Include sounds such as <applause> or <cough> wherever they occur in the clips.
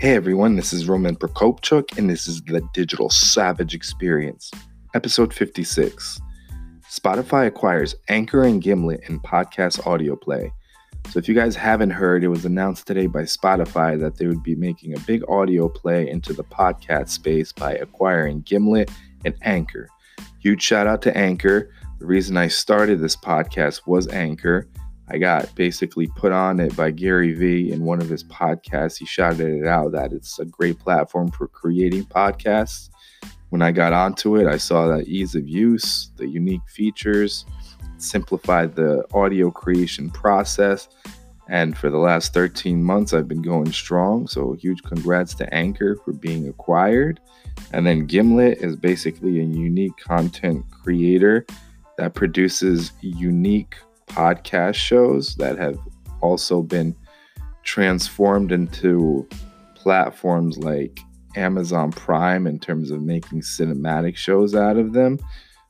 Hey everyone, this is Roman Prokopchuk, and this is the Digital Savage Experience, episode 56. Spotify acquires Anchor and Gimlet in podcast audio play. So, if you guys haven't heard, it was announced today by Spotify that they would be making a big audio play into the podcast space by acquiring Gimlet and Anchor. Huge shout out to Anchor. The reason I started this podcast was Anchor. I got basically put on it by Gary Vee in one of his podcasts. He shouted it out that it's a great platform for creating podcasts. When I got onto it, I saw that ease of use, the unique features, simplified the audio creation process. And for the last 13 months, I've been going strong. So, huge congrats to Anchor for being acquired. And then Gimlet is basically a unique content creator that produces unique podcast shows that have also been transformed into platforms like Amazon Prime in terms of making cinematic shows out of them.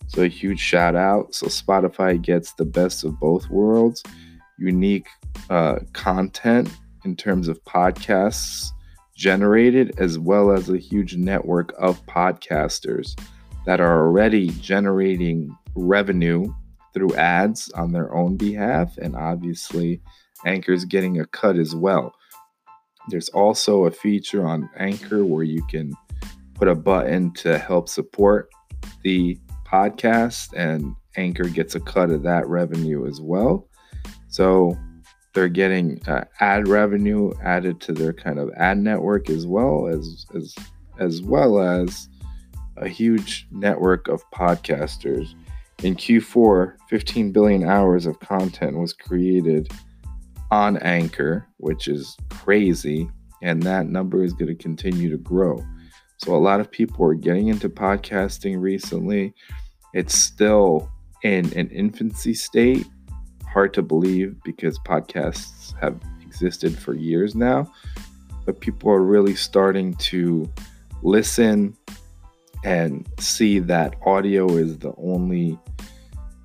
So, a huge shout out. So, Spotify gets the best of both worlds unique uh, content in terms of podcasts generated, as well as a huge network of podcasters that are already generating revenue through ads on their own behalf, and obviously, Anchor's getting a cut as well. There's also a feature on Anchor where you can put a button to help support the podcast, and Anchor gets a cut of that revenue as well. So they're getting uh, ad revenue added to their kind of ad network as well as as as well as a huge network of podcasters in Q4, 15 billion hours of content was created on Anchor, which is crazy. And that number is going to continue to grow. So, a lot of people are getting into podcasting recently. It's still in an infancy state. Hard to believe because podcasts have existed for years now. But people are really starting to listen and see that audio is the only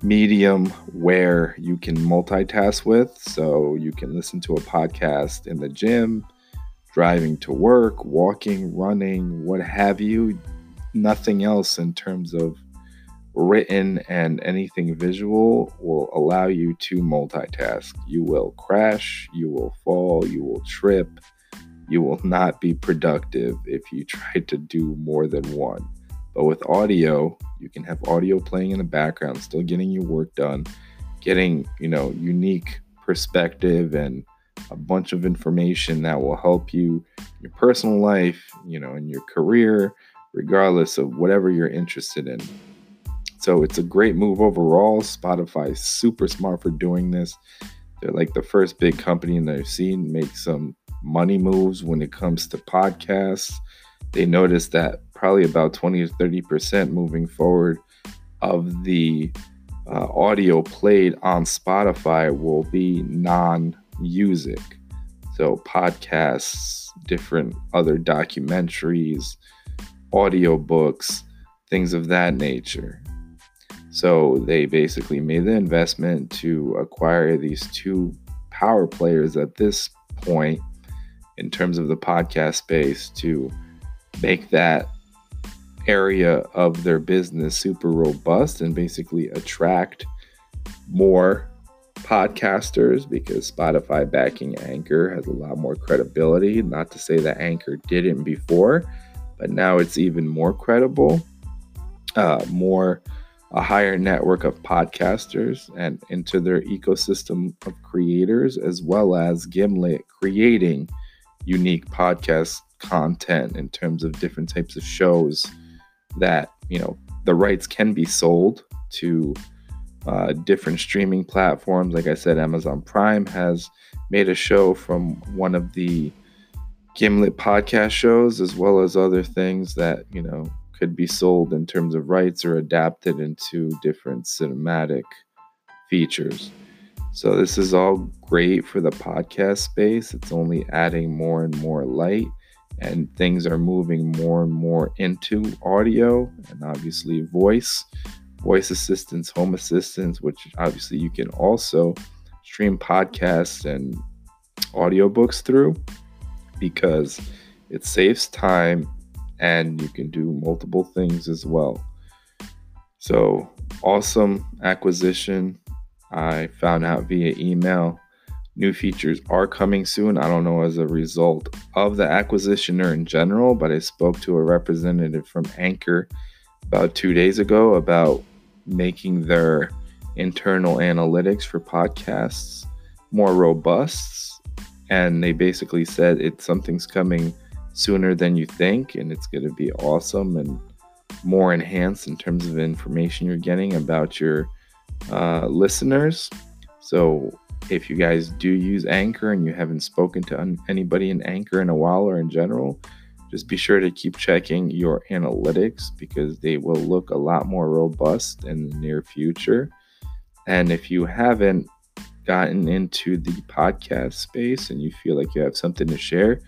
medium where you can multitask with. So you can listen to a podcast in the gym, driving to work, walking, running, what have you. Nothing else in terms of written and anything visual will allow you to multitask. You will crash, you will fall, you will trip, you will not be productive if you <laughs> try to do more than one. But with audio, you can have audio playing in the background, still getting your work done, getting, you know, unique perspective and a bunch of information that will help you your personal life, you know, in your career, regardless of whatever you're interested in. So it's a great move overall. Spotify is super smart for doing this. They're like the first big company in their scene make some money moves when it comes to podcasts. They noticed that probably about 20 to 30% moving forward of the uh, audio played on Spotify will be non music. So, podcasts, different other documentaries, audio books, things of that nature. So, they basically made the investment to acquire these two power players at this point in terms of the podcast space to make that area of their business super robust and basically attract more podcasters because Spotify backing Anchor has a lot more credibility. Not to say that Anchor didn't before, but now it's even more credible, uh, more a higher network of podcasters and into their ecosystem of creators, as well as Gimlet creating unique podcast content in terms of different types of shows that you know the rights can be sold to uh, different streaming platforms. Like I said, Amazon Prime has made a show from one of the Gimlet podcast shows, as well as other things that, you know, could be sold in terms of rights or adapted into different cinematic features. So, this is all great for the podcast space. It's only adding more and more light, and things are moving more and more into audio and obviously voice voice assistants, home assistants, which obviously you can also stream podcasts and audiobooks through because it saves time and you can do multiple things as well. So, awesome acquisition. I found out via email. New features are coming soon. I don't know as a result of the acquisition or in general, but I spoke to a representative from Anchor about two days ago about making their internal analytics for podcasts more robust. And they basically said it's something's coming sooner than you think, and it's going to be awesome and more enhanced in terms of information you're getting about your uh, listeners. So, if you guys do use Anchor and you haven't spoken to un- anybody in Anchor in a while or in general, just be sure to keep checking your analytics because they will look a lot more robust in the near future. And if you haven't gotten into the podcast space and you feel like you have something to share,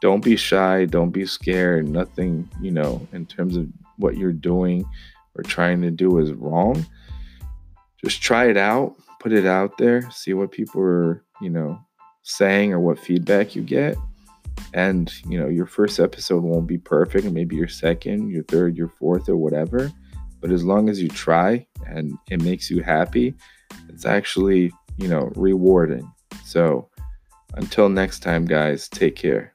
don't be shy, don't be scared. Nothing, you know, in terms of what you're doing or trying to do is wrong. Just try it out, put it out there, see what people are, you know, saying or what feedback you get. And you know your first episode won't be perfect. Maybe your second your third your fourth or whatever. But as long as you try and it makes you happy it's actually you know rewarding. So until next time guys take care